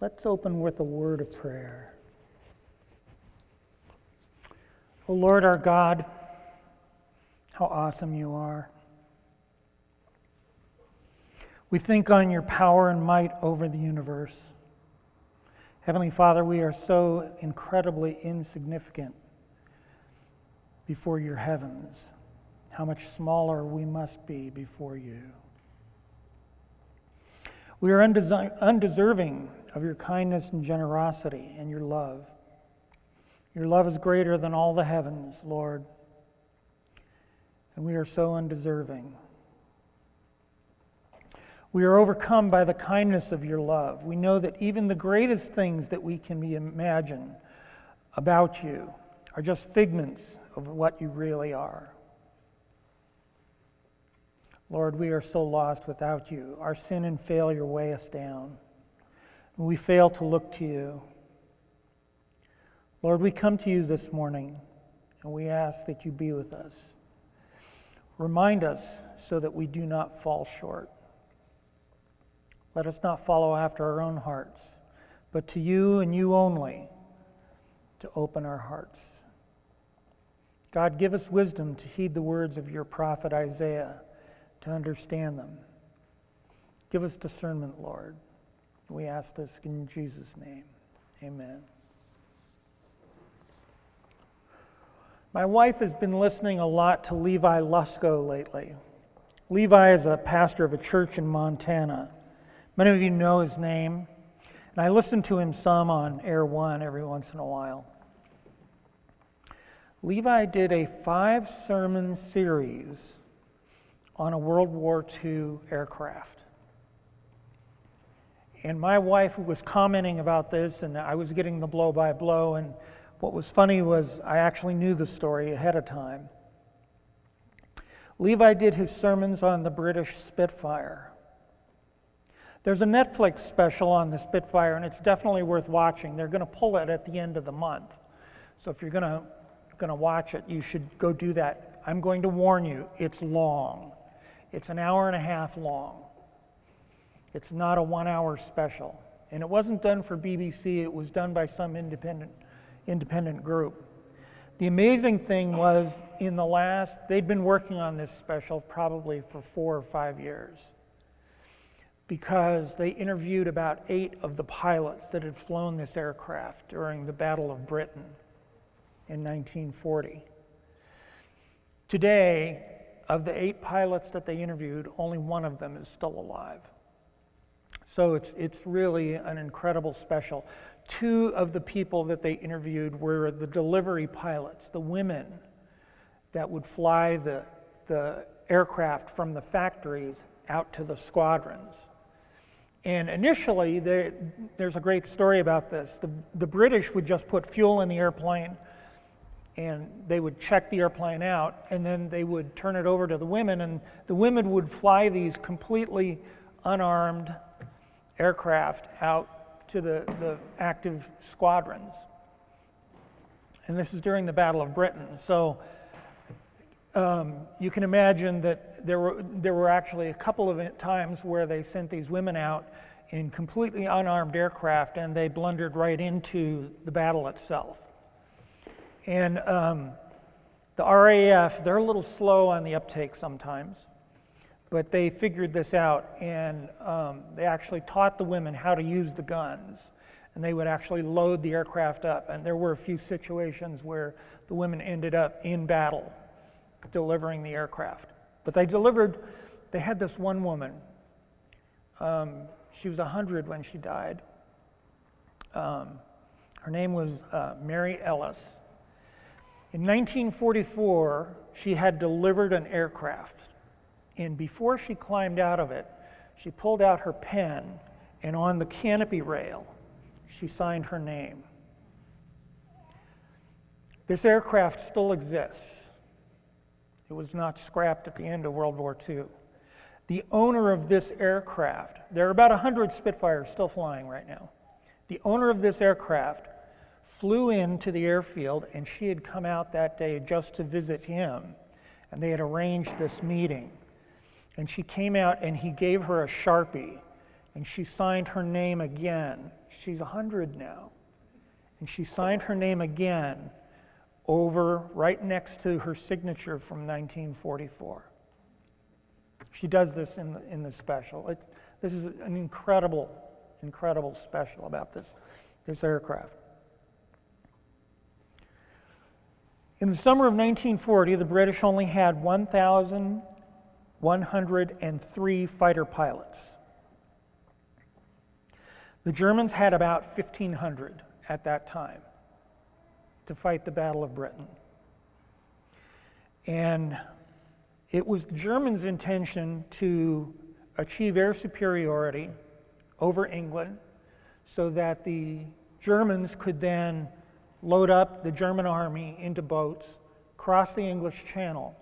Let's open with a word of prayer. O Lord our God, how awesome you are. We think on your power and might over the universe. Heavenly Father, we are so incredibly insignificant before your heavens. How much smaller we must be before you. We are undeserving of your kindness and generosity and your love. Your love is greater than all the heavens, Lord, and we are so undeserving. We are overcome by the kindness of your love. We know that even the greatest things that we can imagine about you are just figments of what you really are. Lord, we are so lost without you. Our sin and failure weigh us down. We fail to look to you. Lord, we come to you this morning and we ask that you be with us. Remind us so that we do not fall short. Let us not follow after our own hearts, but to you and you only to open our hearts. God, give us wisdom to heed the words of your prophet Isaiah to understand them. Give us discernment, Lord. We ask this in Jesus' name. Amen. My wife has been listening a lot to Levi Lusko lately. Levi is a pastor of a church in Montana. Many of you know his name, and I listen to him some on Air One every once in a while. Levi did a five sermon series on a World War II aircraft. And my wife was commenting about this, and I was getting the blow by blow. And what was funny was I actually knew the story ahead of time. Levi did his sermons on the British Spitfire. There's a Netflix special on the Spitfire, and it's definitely worth watching. They're going to pull it at the end of the month. So if you're going to, going to watch it, you should go do that. I'm going to warn you, it's long. It's an hour and a half long. It's not a one hour special. And it wasn't done for BBC, it was done by some independent, independent group. The amazing thing was, in the last, they'd been working on this special probably for four or five years because they interviewed about eight of the pilots that had flown this aircraft during the Battle of Britain in 1940. Today, of the eight pilots that they interviewed, only one of them is still alive. So it's, it's really an incredible special. Two of the people that they interviewed were the delivery pilots, the women that would fly the, the aircraft from the factories out to the squadrons. And initially, there, there's a great story about this. The, the British would just put fuel in the airplane and they would check the airplane out and then they would turn it over to the women and the women would fly these completely unarmed aircraft out to the, the active squadrons. And this is during the battle of britain. So um, you can imagine that there were, there were actually a couple of times where they sent these women out in completely unarmed aircraft and they blundered right into the battle itself. And um, the RAF, they're a little slow on the uptake sometimes, but they figured this out and um, they actually taught the women how to use the guns. And they would actually load the aircraft up. And there were a few situations where the women ended up in battle delivering the aircraft. But they delivered, they had this one woman. Um, she was 100 when she died. Um, her name was uh, Mary Ellis. In 1944, she had delivered an aircraft. And before she climbed out of it, she pulled out her pen, and on the canopy rail, she signed her name. This aircraft still exists. It was not scrapped at the end of World War II. The owner of this aircraft, there are about 100 Spitfires still flying right now. The owner of this aircraft flew into the airfield, and she had come out that day just to visit him. And they had arranged this meeting. And she came out, and he gave her a Sharpie, and she signed her name again. She's 100 now. And she signed her name again over right next to her signature from 1944. She does this in the, in the special. It, this is an incredible, incredible special about this, this aircraft. In the summer of 1940, the British only had 1,103 fighter pilots. The Germans had about 1,500 at that time to fight the Battle of Britain. And it was the Germans' intention to achieve air superiority over England so that the Germans could then load up the German army into boats, cross the English Channel,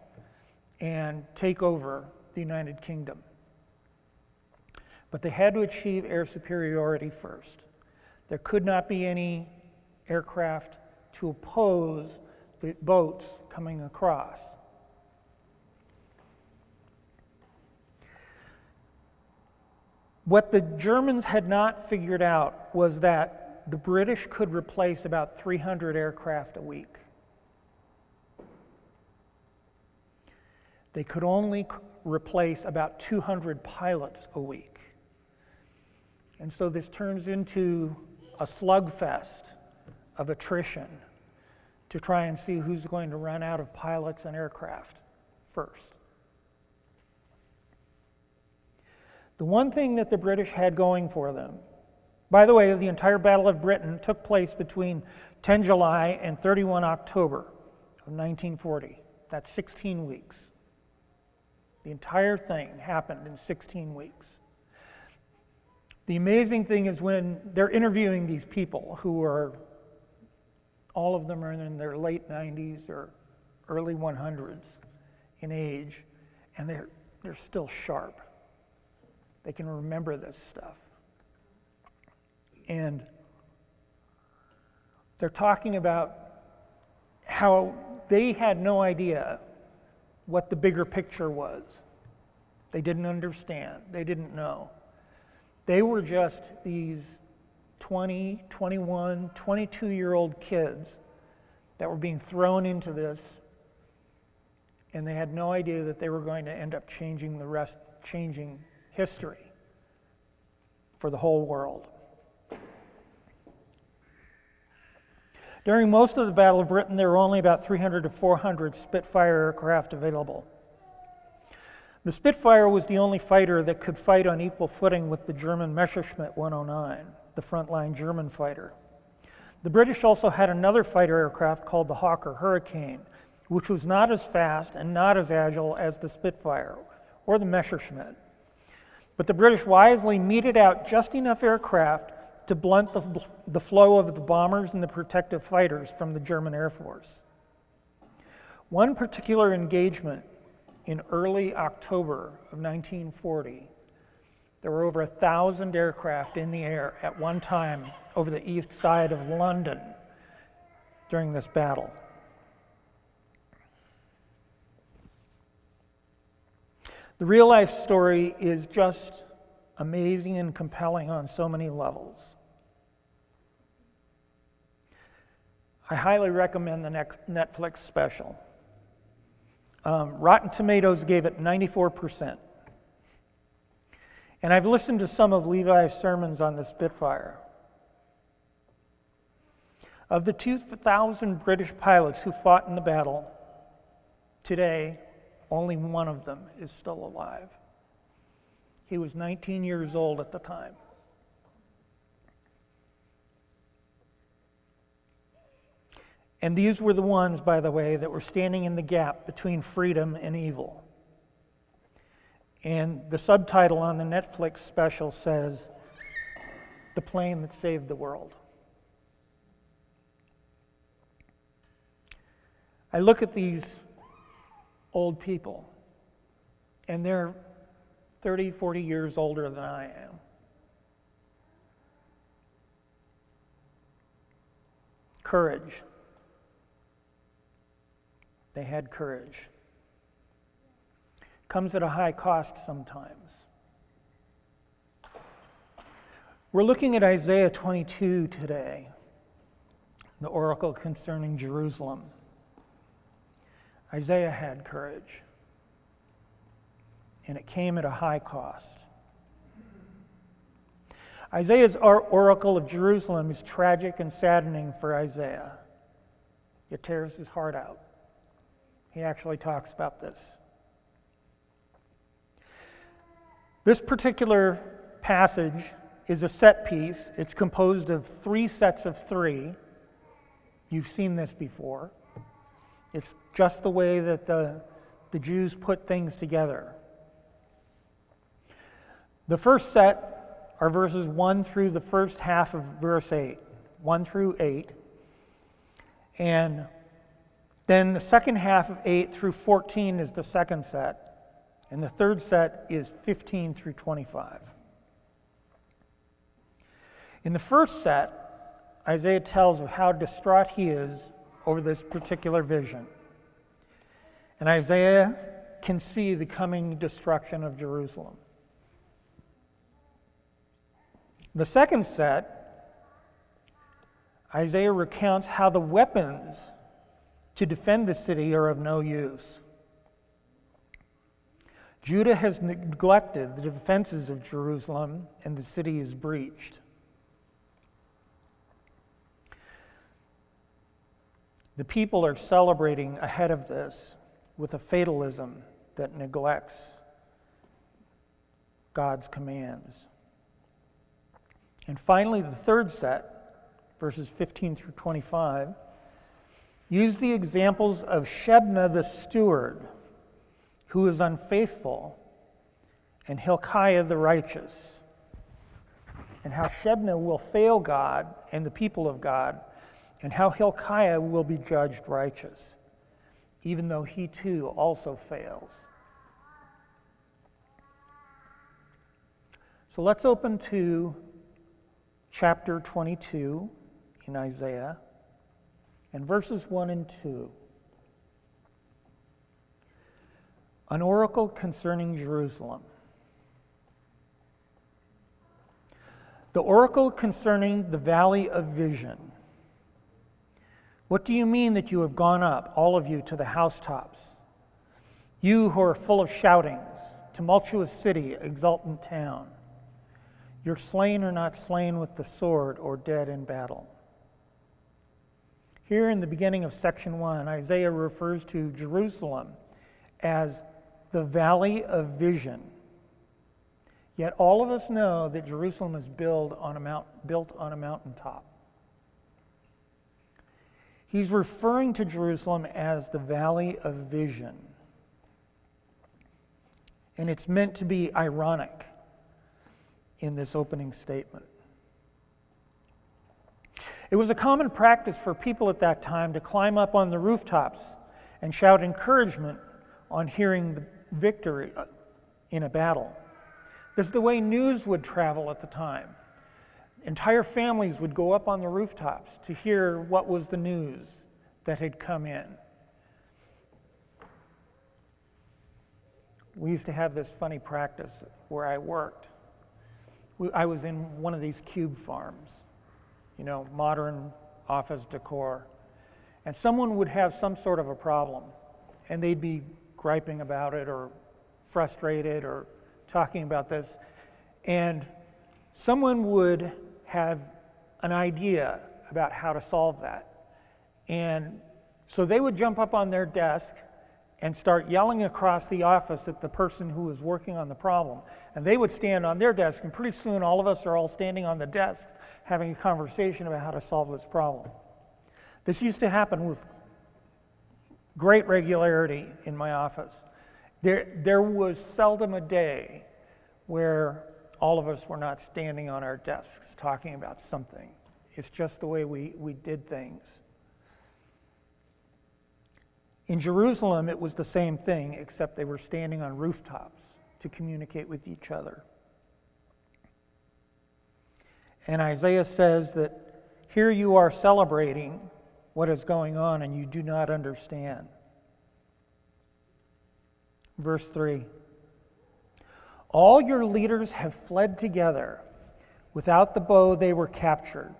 and take over the United Kingdom. But they had to achieve air superiority first. There could not be any aircraft to oppose the boats coming across. What the Germans had not figured out was that the British could replace about 300 aircraft a week. They could only replace about 200 pilots a week. And so this turns into a slugfest of attrition to try and see who's going to run out of pilots and aircraft first. The one thing that the British had going for them, by the way, the entire Battle of Britain took place between 10 July and 31 October of 1940. That's 16 weeks. The entire thing happened in 16 weeks. The amazing thing is when they're interviewing these people who are, all of them are in their late 90s or early 100s in age, and they're, they're still sharp. They can remember this stuff. And they're talking about how they had no idea what the bigger picture was. They didn't understand, they didn't know. They were just these 20, 21, 22 year old kids that were being thrown into this, and they had no idea that they were going to end up changing the rest, changing history for the whole world. During most of the Battle of Britain, there were only about 300 to 400 Spitfire aircraft available. The Spitfire was the only fighter that could fight on equal footing with the German Messerschmitt 109, the frontline German fighter. The British also had another fighter aircraft called the Hawker Hurricane, which was not as fast and not as agile as the Spitfire or the Messerschmitt. But the British wisely meted out just enough aircraft to blunt the, the flow of the bombers and the protective fighters from the German Air Force. One particular engagement in early October of 1940, there were over a thousand aircraft in the air at one time over the east side of London during this battle. The real life story is just amazing and compelling on so many levels. I highly recommend the next Netflix special. Um, Rotten Tomatoes gave it 94%. And I've listened to some of Levi's sermons on the Spitfire. Of the 2,000 British pilots who fought in the battle, today, only one of them is still alive. He was 19 years old at the time. And these were the ones, by the way, that were standing in the gap between freedom and evil. And the subtitle on the Netflix special says, The Plane That Saved the World. I look at these old people, and they're 30, 40 years older than I am. Courage. They had courage. Comes at a high cost sometimes. We're looking at Isaiah 22 today, the oracle concerning Jerusalem. Isaiah had courage, and it came at a high cost. Isaiah's oracle of Jerusalem is tragic and saddening for Isaiah. It tears his heart out. He actually talks about this. This particular passage is a set piece. It's composed of three sets of three. You've seen this before. It's just the way that the, the Jews put things together. The first set are verses 1 through the first half of verse 8, 1 through 8. And then the second half of 8 through 14 is the second set. And the third set is 15 through 25. In the first set, Isaiah tells of how distraught he is over this particular vision. And Isaiah can see the coming destruction of Jerusalem. The second set, Isaiah recounts how the weapons to defend the city are of no use. Judah has neglected the defenses of Jerusalem, and the city is breached. The people are celebrating ahead of this with a fatalism that neglects God's commands. And finally, the third set, verses 15 through 25, use the examples of Shebna the steward who is unfaithful, and Hilkiah the righteous, and how Shebna will fail God and the people of God, and how Hilkiah will be judged righteous, even though he too also fails. So let's open to chapter 22 in Isaiah and verses 1 and 2. An oracle concerning Jerusalem. The oracle concerning the valley of vision. What do you mean that you have gone up, all of you, to the housetops? You who are full of shoutings, tumultuous city, exultant town. Your slain are not slain with the sword or dead in battle. Here in the beginning of section 1, Isaiah refers to Jerusalem as the valley of vision. Yet all of us know that Jerusalem is built on a, mount, built on a mountaintop. He's referring to Jerusalem as the valley of vision. And it's meant to be ironic in this opening statement. It was a common practice for people at that time to climb up on the rooftops and shout encouragement on hearing the victory uh, in a battle. This is the way news would travel at the time. Entire families would go up on the rooftops to hear what was the news that had come in. We used to have this funny practice where I worked. I was in one of these cube farms, you know, modern office decor. And someone would have some sort of a problem, and they'd be griping about it or frustrated or talking about this. And someone would have an idea about how to solve that. And so they would jump up on their desk and start yelling across the office at the person who was working on the problem. And they would stand on their desk, and pretty soon all of us are all standing on the desk having a conversation about how to solve this problem. This used to happen with great regularity in my office. There, there was seldom a day where all of us were not standing on our desks talking about something. It's just the way we, we did things. In Jerusalem, it was the same thing, except they were standing on rooftops to communicate with each other. And Isaiah says that here you are celebrating what is going on and you do not understand. Verse 3 All your leaders have fled together. Without the bow, they were captured.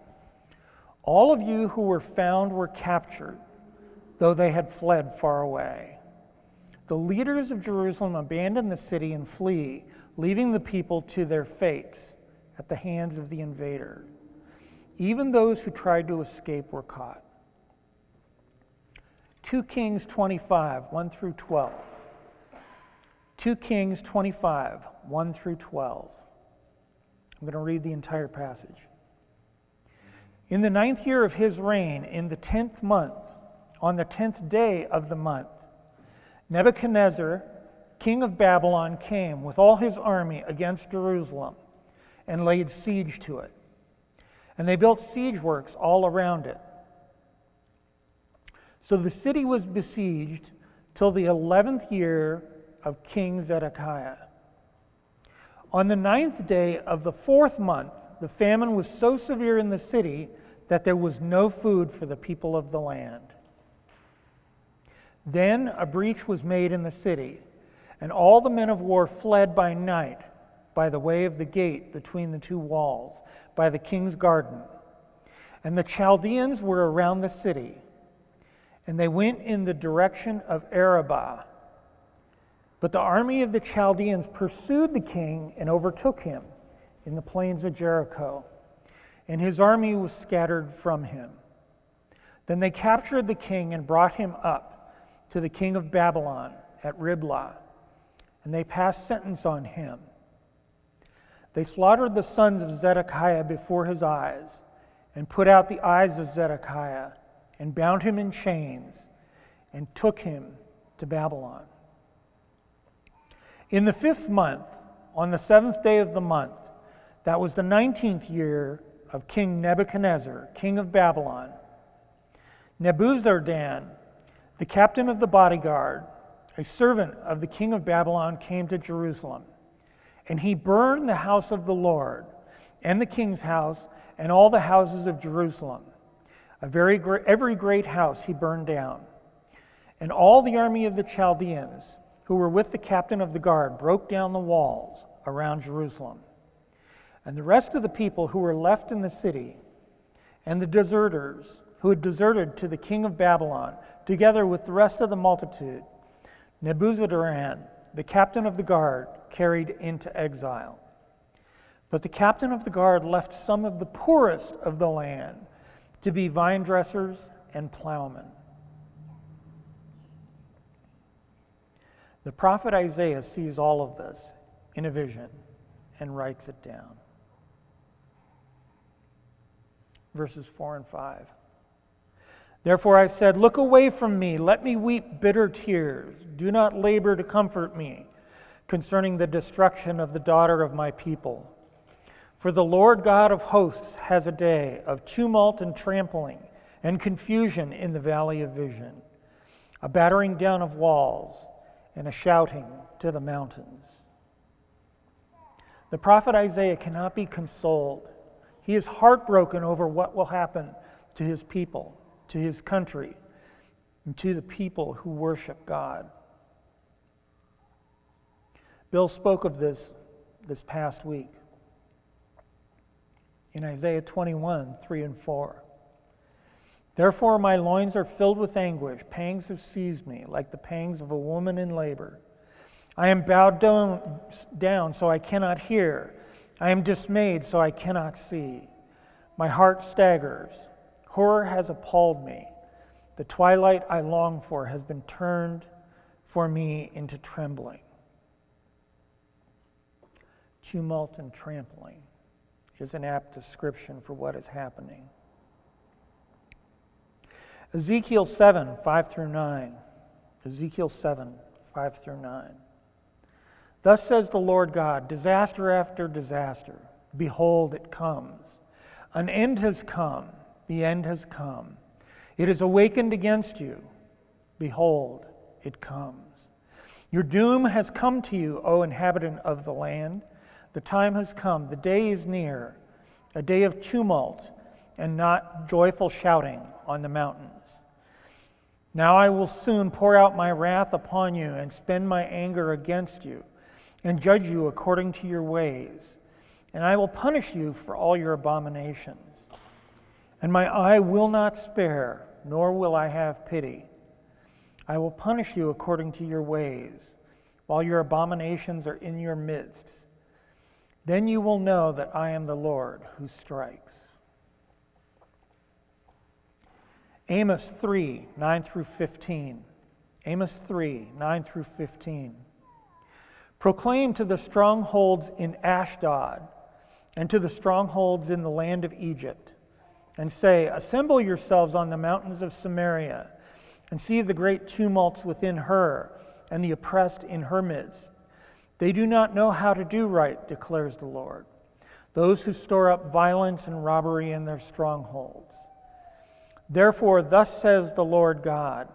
All of you who were found were captured, though they had fled far away. The leaders of Jerusalem abandon the city and flee, leaving the people to their fates at the hands of the invader. Even those who tried to escape were caught. 2 Kings 25, 1 through 12. 2 Kings 25, 1 through 12. I'm going to read the entire passage. In the ninth year of his reign, in the tenth month, on the tenth day of the month, Nebuchadnezzar, king of Babylon, came with all his army against Jerusalem and laid siege to it. And they built siege works all around it. So the city was besieged till the eleventh year of King Zedekiah. On the ninth day of the fourth month, the famine was so severe in the city that there was no food for the people of the land. Then a breach was made in the city, and all the men of war fled by night by the way of the gate between the two walls, by the king's garden. And the Chaldeans were around the city, and they went in the direction of Arabah but the army of the Chaldeans pursued the king and overtook him in the plains of Jericho, and his army was scattered from him. Then they captured the king and brought him up to the king of Babylon at Riblah, and they passed sentence on him. They slaughtered the sons of Zedekiah before his eyes, and put out the eyes of Zedekiah, and bound him in chains, and took him to Babylon. In the fifth month, on the seventh day of the month, that was the nineteenth year of King Nebuchadnezzar, king of Babylon, Nebuzaradan, the captain of the bodyguard, a servant of the king of Babylon, came to Jerusalem. And he burned the house of the Lord, and the king's house, and all the houses of Jerusalem. A very great, every great house he burned down. And all the army of the Chaldeans, who were with the captain of the guard broke down the walls around Jerusalem. And the rest of the people who were left in the city, and the deserters who had deserted to the king of Babylon, together with the rest of the multitude, Nebuzaradan, the captain of the guard, carried into exile. But the captain of the guard left some of the poorest of the land to be vine dressers and plowmen. The prophet Isaiah sees all of this in a vision and writes it down. Verses 4 and 5. Therefore I said, Look away from me, let me weep bitter tears. Do not labor to comfort me concerning the destruction of the daughter of my people. For the Lord God of hosts has a day of tumult and trampling and confusion in the valley of vision, a battering down of walls and a shouting to the mountains. The prophet Isaiah cannot be consoled. He is heartbroken over what will happen to his people, to his country, and to the people who worship God. Bill spoke of this this past week in Isaiah 21 3 and 4. Therefore, my loins are filled with anguish. Pangs have seized me, like the pangs of a woman in labor. I am bowed down, down, so I cannot hear. I am dismayed, so I cannot see. My heart staggers. Horror has appalled me. The twilight I long for has been turned for me into trembling. Tumult and trampling is an apt description for what is happening. Ezekiel 7, 5 through 9. Ezekiel 7, 5 through 9. Thus says the Lord God disaster after disaster. Behold, it comes. An end has come. The end has come. It is awakened against you. Behold, it comes. Your doom has come to you, O inhabitant of the land. The time has come. The day is near, a day of tumult and not joyful shouting on the mountains. Now I will soon pour out my wrath upon you and spend my anger against you and judge you according to your ways. and I will punish you for all your abominations. And my eye will not spare, nor will I have pity. I will punish you according to your ways, while your abominations are in your midst. Then you will know that I am the Lord who strikes. Amos 3 9 through 15. Amos 3 9 through 15. Proclaim to the strongholds in Ashdod and to the strongholds in the land of Egypt, and say, Assemble yourselves on the mountains of Samaria, and see the great tumults within her, and the oppressed in her midst. They do not know how to do right, declares the Lord. Those who store up violence and robbery in their strongholds. Therefore, thus says the Lord God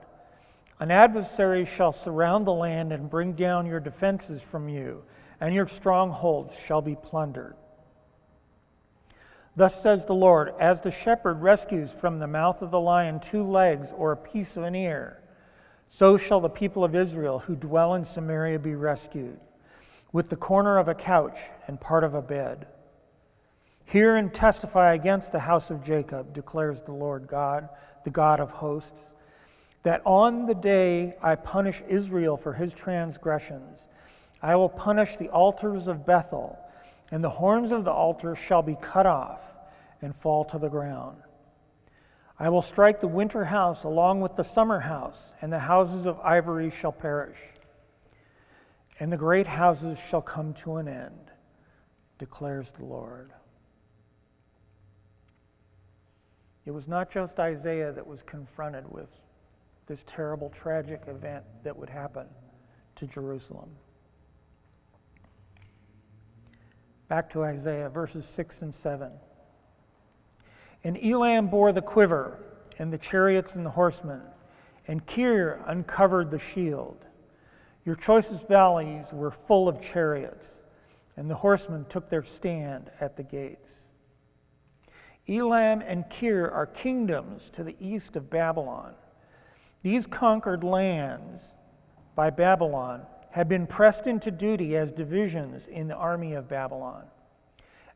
An adversary shall surround the land and bring down your defenses from you, and your strongholds shall be plundered. Thus says the Lord As the shepherd rescues from the mouth of the lion two legs or a piece of an ear, so shall the people of Israel who dwell in Samaria be rescued, with the corner of a couch and part of a bed. Hear and testify against the house of Jacob, declares the Lord God, the God of hosts, that on the day I punish Israel for his transgressions, I will punish the altars of Bethel and the horns of the altar shall be cut off and fall to the ground. I will strike the winter house along with the summer house, and the houses of ivory shall perish, and the great houses shall come to an end, declares the Lord. It was not just Isaiah that was confronted with this terrible, tragic event that would happen to Jerusalem. Back to Isaiah, verses 6 and 7. And Elam bore the quiver, and the chariots and the horsemen, and Kir uncovered the shield. Your choicest valleys were full of chariots, and the horsemen took their stand at the gates. Elam and Kir are kingdoms to the east of Babylon. These conquered lands by Babylon had been pressed into duty as divisions in the army of Babylon.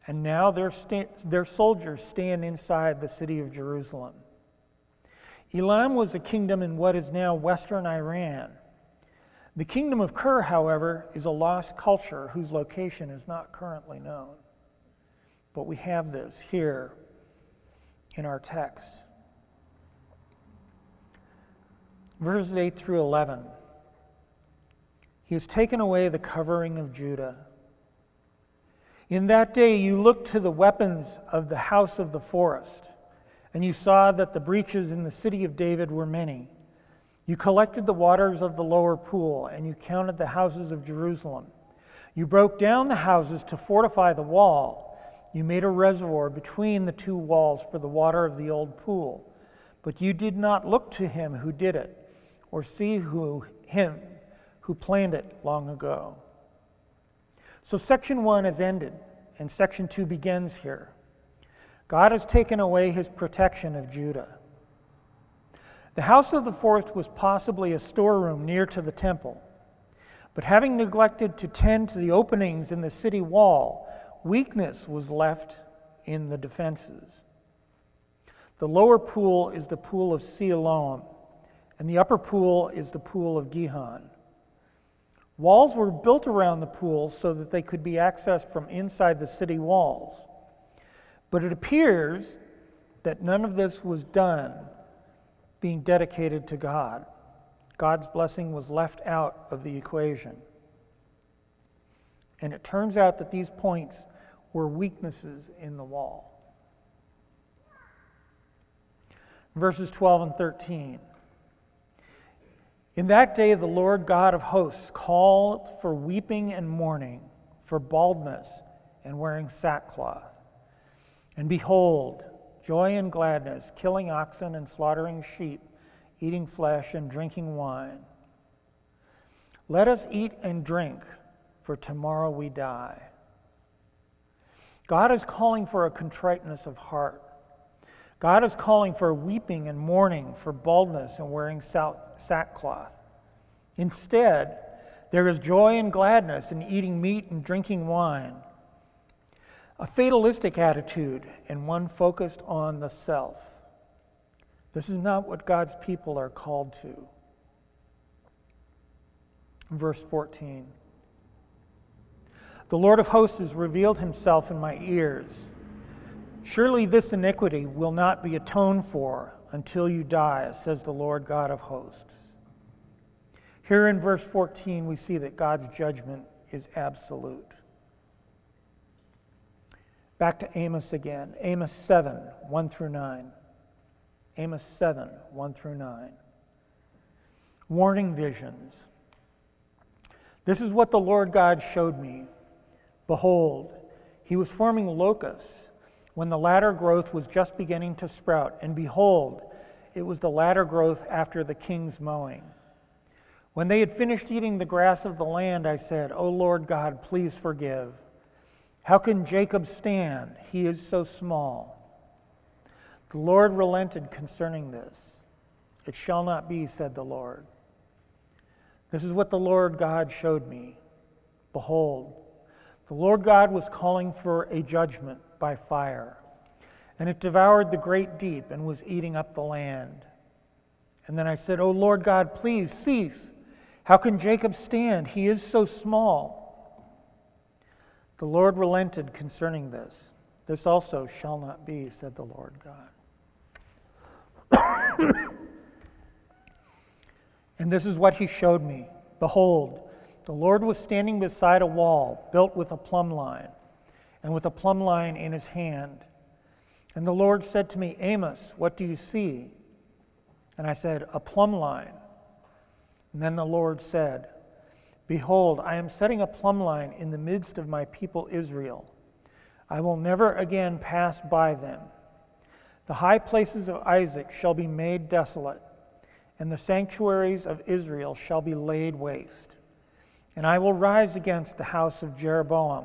And now their, sta- their soldiers stand inside the city of Jerusalem. Elam was a kingdom in what is now western Iran. The kingdom of Kir, however, is a lost culture whose location is not currently known. But we have this here in our text. Verses 8 through 11. He has taken away the covering of Judah. In that day you looked to the weapons of the house of the forest, and you saw that the breaches in the city of David were many. You collected the waters of the lower pool, and you counted the houses of Jerusalem. You broke down the houses to fortify the wall. You made a reservoir between the two walls for the water of the old pool. But you did not look to him who did it, or see who him who planned it long ago. So, section one has ended, and section two begins here. God has taken away his protection of Judah. The house of the forest was possibly a storeroom near to the temple, but having neglected to tend to the openings in the city wall, weakness was left in the defenses. The lower pool is the pool of Siloam, and the upper pool is the pool of Gihon. Walls were built around the pool so that they could be accessed from inside the city walls. But it appears that none of this was done being dedicated to God. God's blessing was left out of the equation. And it turns out that these points were weaknesses in the wall. Verses 12 and 13. In that day, the Lord God of hosts called for weeping and mourning, for baldness and wearing sackcloth. And behold, joy and gladness, killing oxen and slaughtering sheep, eating flesh and drinking wine. Let us eat and drink, for tomorrow we die. God is calling for a contriteness of heart. God is calling for weeping and mourning, for baldness and wearing sackcloth. Instead, there is joy and gladness in eating meat and drinking wine. a fatalistic attitude and one focused on the self. This is not what God's people are called to. Verse 14 The Lord of hosts has revealed himself in my ears. Surely this iniquity will not be atoned for until you die, says the Lord God of hosts. Here in verse 14, we see that God's judgment is absolute. Back to Amos again. Amos 7, 1 through 9. Amos 7, 1 through 9. Warning visions. This is what the Lord God showed me. Behold, he was forming locusts when the latter growth was just beginning to sprout, and behold, it was the latter growth after the king's mowing. When they had finished eating the grass of the land, I said, O Lord God, please forgive. How can Jacob stand? He is so small. The Lord relented concerning this. It shall not be, said the Lord. This is what the Lord God showed me. Behold, the Lord God was calling for a judgment by fire, and it devoured the great deep and was eating up the land. And then I said, O Lord God, please cease. How can Jacob stand? He is so small. The Lord relented concerning this. This also shall not be, said the Lord God. and this is what he showed me. Behold, the Lord was standing beside a wall built with a plumb line, and with a plumb line in his hand. And the Lord said to me, Amos, what do you see? And I said, A plumb line. And then the Lord said, Behold, I am setting a plumb line in the midst of my people Israel. I will never again pass by them. The high places of Isaac shall be made desolate, and the sanctuaries of Israel shall be laid waste. And I will rise against the house of Jeroboam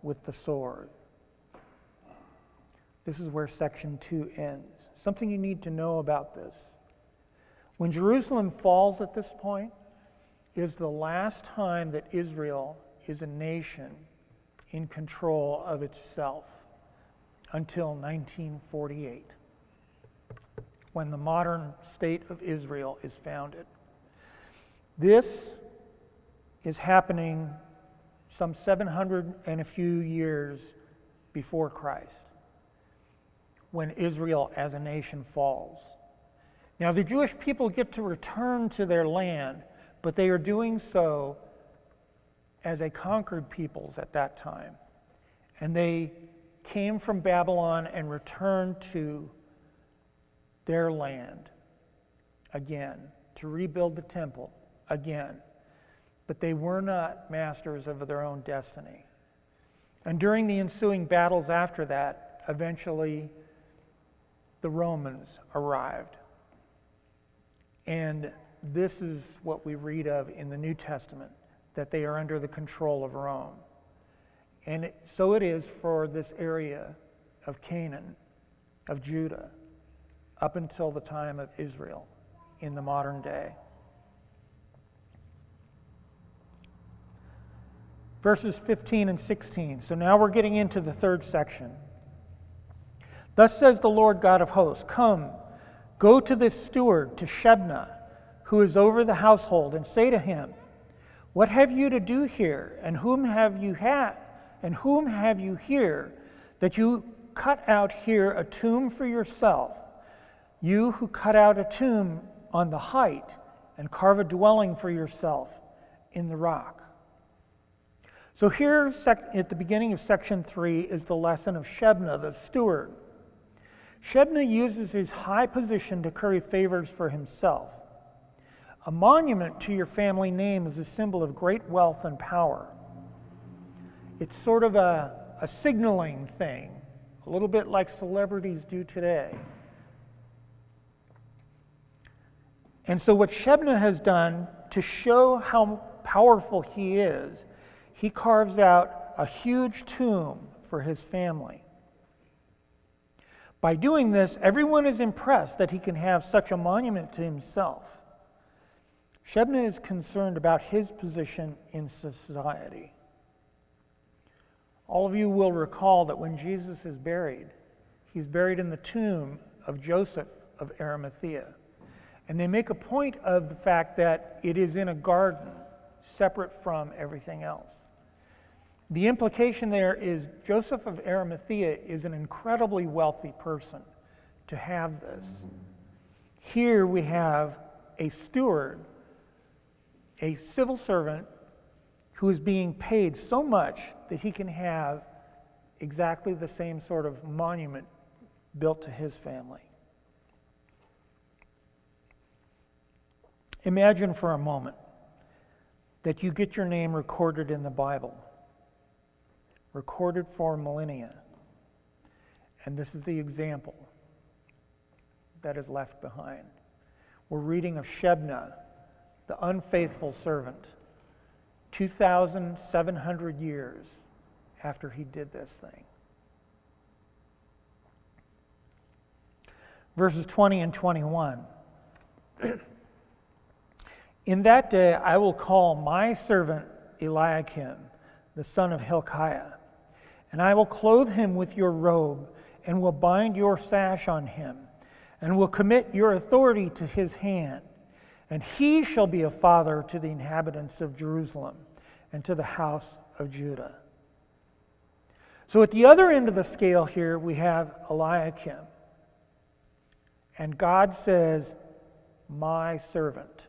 with the sword. This is where section 2 ends. Something you need to know about this. When Jerusalem falls at this point, is the last time that Israel is a nation in control of itself until 1948, when the modern state of Israel is founded. This is happening some 700 and a few years before Christ, when Israel as a nation falls. Now, the Jewish people get to return to their land but they are doing so as a conquered peoples at that time. And they came from Babylon and returned to their land again to rebuild the temple again. But they were not masters of their own destiny. And during the ensuing battles after that, eventually the Romans arrived. And this is what we read of in the New Testament that they are under the control of Rome. And it, so it is for this area of Canaan, of Judah, up until the time of Israel in the modern day. Verses 15 and 16. So now we're getting into the third section. Thus says the Lord God of hosts Come, go to this steward, to Shebna who is over the household, and say to him, What have you to do here, and whom have you had, and whom have you here, that you cut out here a tomb for yourself, you who cut out a tomb on the height, and carve a dwelling for yourself in the rock? So, here at the beginning of section 3 is the lesson of Shebna, the steward. Shebna uses his high position to curry favors for himself. A monument to your family name is a symbol of great wealth and power. It's sort of a, a signaling thing, a little bit like celebrities do today. And so, what Shebna has done to show how powerful he is, he carves out a huge tomb for his family. By doing this, everyone is impressed that he can have such a monument to himself. Shebna is concerned about his position in society. All of you will recall that when Jesus is buried, he's buried in the tomb of Joseph of Arimathea. And they make a point of the fact that it is in a garden separate from everything else. The implication there is Joseph of Arimathea is an incredibly wealthy person to have this. Here we have a steward, a civil servant who is being paid so much that he can have exactly the same sort of monument built to his family. Imagine for a moment that you get your name recorded in the Bible, recorded for millennia. And this is the example that is left behind. We're reading of Shebna, the unfaithful servant, 2,700 years after he did this thing. Verses 20 and 21. In that day I will call my servant Eliakim, the son of Hilkiah, and I will clothe him with your robe, and will bind your sash on him, and will commit your authority to his hand. And he shall be a father to the inhabitants of Jerusalem and to the house of Judah. So at the other end of the scale here, we have Eliakim. And God says, My servant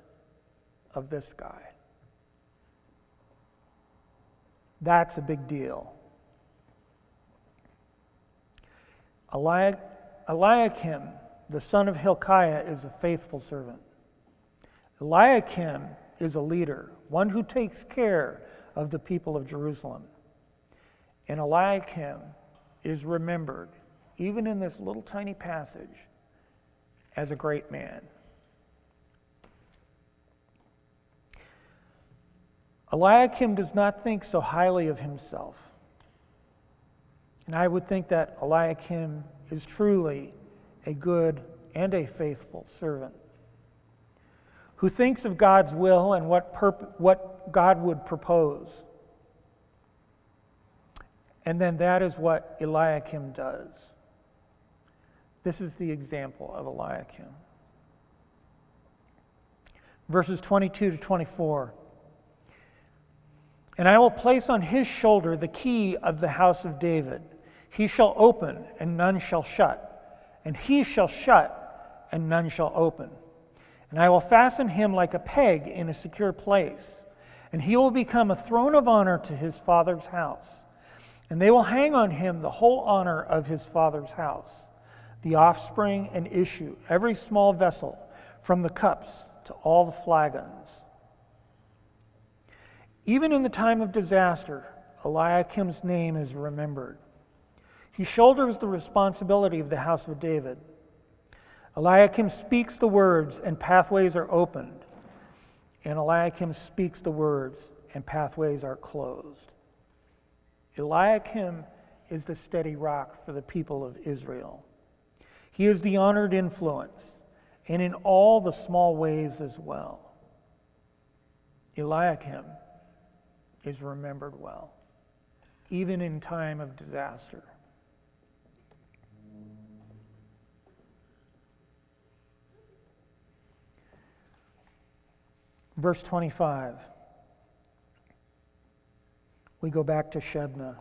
of this guy. That's a big deal. Eliakim, the son of Hilkiah, is a faithful servant. Eliakim is a leader, one who takes care of the people of Jerusalem. And Eliakim is remembered, even in this little tiny passage, as a great man. Eliakim does not think so highly of himself. And I would think that Eliakim is truly a good and a faithful servant who thinks of God's will and what, perp- what God would propose. And then that is what Eliakim does. This is the example of Eliakim. Verses 22 to 24. And I will place on his shoulder the key of the house of David. He shall open, and none shall shut, and he shall shut, and none shall open. And I will fasten him like a peg in a secure place, and he will become a throne of honor to his father's house. And they will hang on him the whole honor of his father's house, the offspring and issue, every small vessel, from the cups to all the flagons. Even in the time of disaster, Eliakim's name is remembered. He shoulders the responsibility of the house of David. Eliakim speaks the words, and pathways are opened. And Eliakim speaks the words, and pathways are closed. Eliakim is the steady rock for the people of Israel. He is the honored influence, and in all the small ways as well. Eliakim is remembered well, even in time of disaster. Verse 25. We go back to Shebna.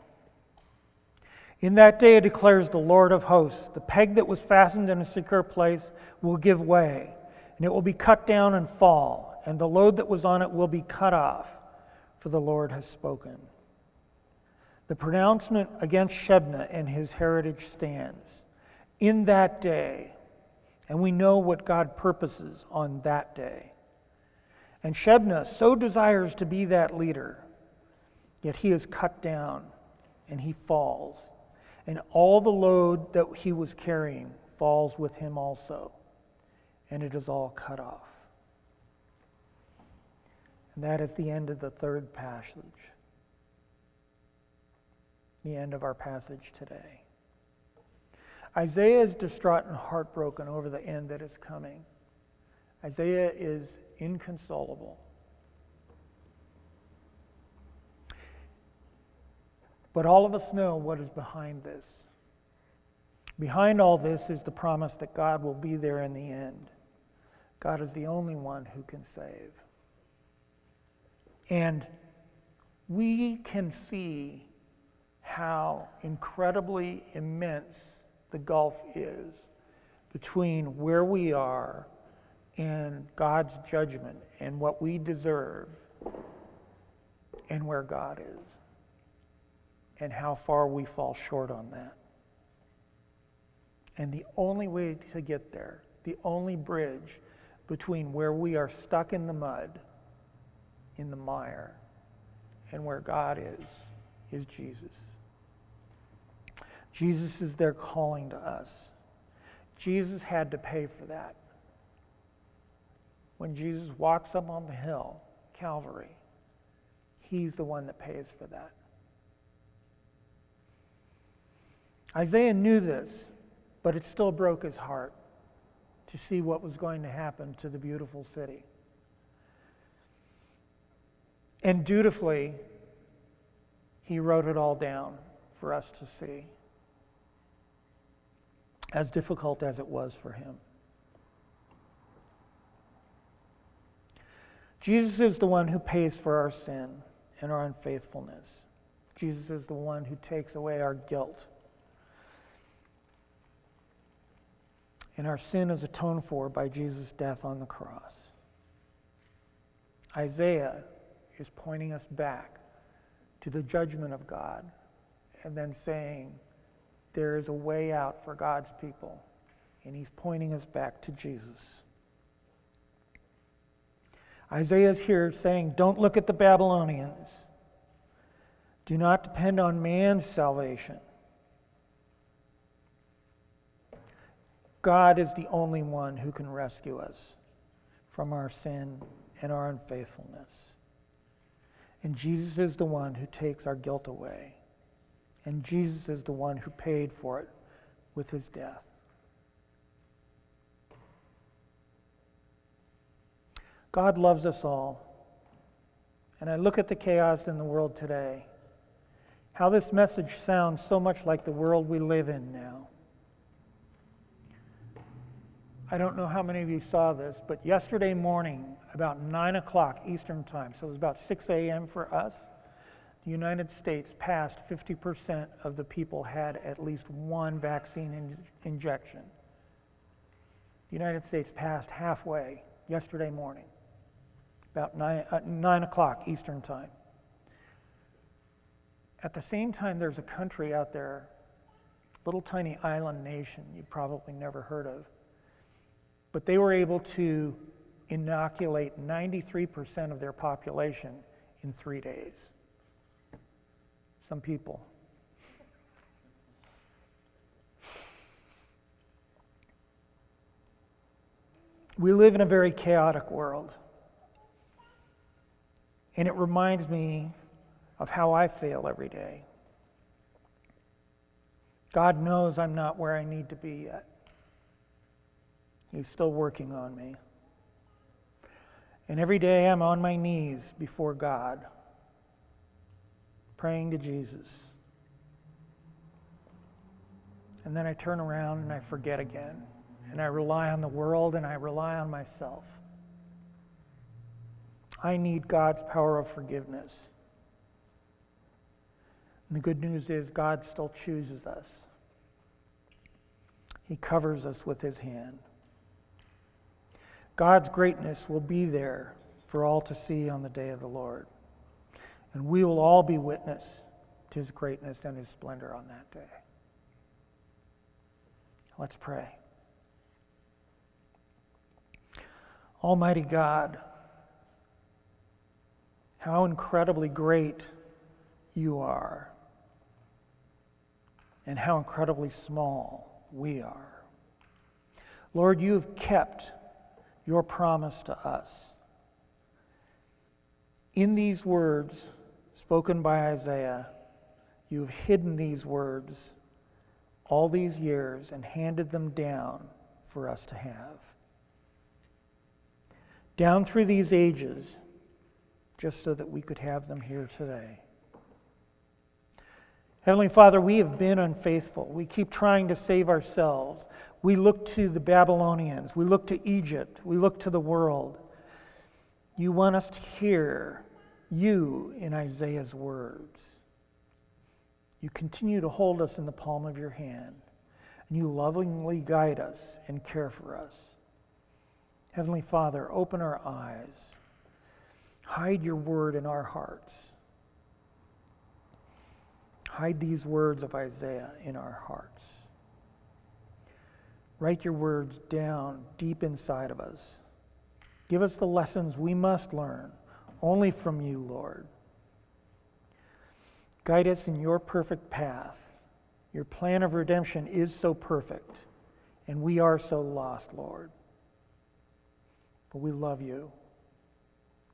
In that day declares the Lord of hosts, the peg that was fastened in a secure place will give way, and it will be cut down and fall, and the load that was on it will be cut off for the Lord has spoken. The pronouncement against Shebna and his heritage stands. In that day, and we know what God purposes on that day. And Shebna so desires to be that leader, yet he is cut down and he falls. And all the load that he was carrying falls with him also. And it is all cut off. And that is the end of the third passage, the end of our passage today. Isaiah is distraught and heartbroken over the end that is coming. Isaiah is inconsolable. But all of us know what is behind this. Behind all this is the promise that God will be there in the end. God is the only one who can save. And we can see how incredibly immense the gulf is between where we are and God's judgment and what we deserve and where God is, and how far we fall short on that. And the only way to get there, the only bridge between where we are stuck in the mud, in the mire, and where God is, is Jesus. Jesus is there calling to us. Jesus had to pay for that. When Jesus walks up on the hill, Calvary, he's the one that pays for that. Isaiah knew this, but it still broke his heart to see what was going to happen to the beautiful city. And dutifully, he wrote it all down for us to see, as difficult as it was for him. Jesus is the one who pays for our sin and our unfaithfulness. Jesus is the one who takes away our guilt. And our sin is atoned for by Jesus' death on the cross. Isaiah is pointing us back to the judgment of God and then saying there is a way out for God's people. And he's pointing us back to Jesus. Isaiah is here saying, Don't look at the Babylonians. Do not depend on man's salvation. God is the only one who can rescue us from our sin and our unfaithfulness. And Jesus is the one who takes our guilt away. And Jesus is the one who paid for it with his death. God loves us all. And I look at the chaos in the world today, how this message sounds so much like the world we live in now. I don't know how many of you saw this, but yesterday morning, about 9 o'clock Eastern Time, so it was about 6 a.m. for us, the United States passed 50% of the people had at least one vaccine in- injection. The United States passed halfway yesterday morning, about 9, uh, 9 o'clock Eastern Time. At the same time, there's a country out there, little tiny island nation you probably never heard of but they were able to inoculate 93% of their population in three days. Some people. We live in a very chaotic world. And it reminds me of how I feel every day. God knows I'm not where I need to be yet. He's still working on me. And every day I'm on my knees before God, praying to Jesus. And then I turn around and I forget again. And I rely on the world and I rely on myself. I need God's power of forgiveness. And the good news is, God still chooses us, He covers us with His hand. God's greatness will be there for all to see on the day of the Lord. And we will all be witness to his greatness and his splendor on that day. Let's pray. Almighty God, how incredibly great you are, and how incredibly small we are. Lord, you have kept your promise to us. In these words spoken by Isaiah, you've hidden these words all these years and handed them down for us to have. Down through these ages, just so that we could have them here today. Heavenly Father, we have been unfaithful. We keep trying to save ourselves. We look to the Babylonians. We look to Egypt. We look to the world. You want us to hear you in Isaiah's words. You continue to hold us in the palm of your hand, and you lovingly guide us and care for us. Heavenly Father, open our eyes. Hide your word in our hearts. Hide these words of Isaiah in our hearts. Write your words down deep inside of us. Give us the lessons we must learn only from you, Lord. Guide us in your perfect path. Your plan of redemption is so perfect, and we are so lost, Lord. But we love you.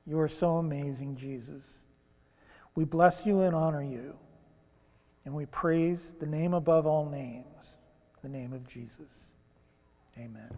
You are so amazing, Jesus. We bless you and honor you, and we praise the name above all names, the name of Jesus. Amen.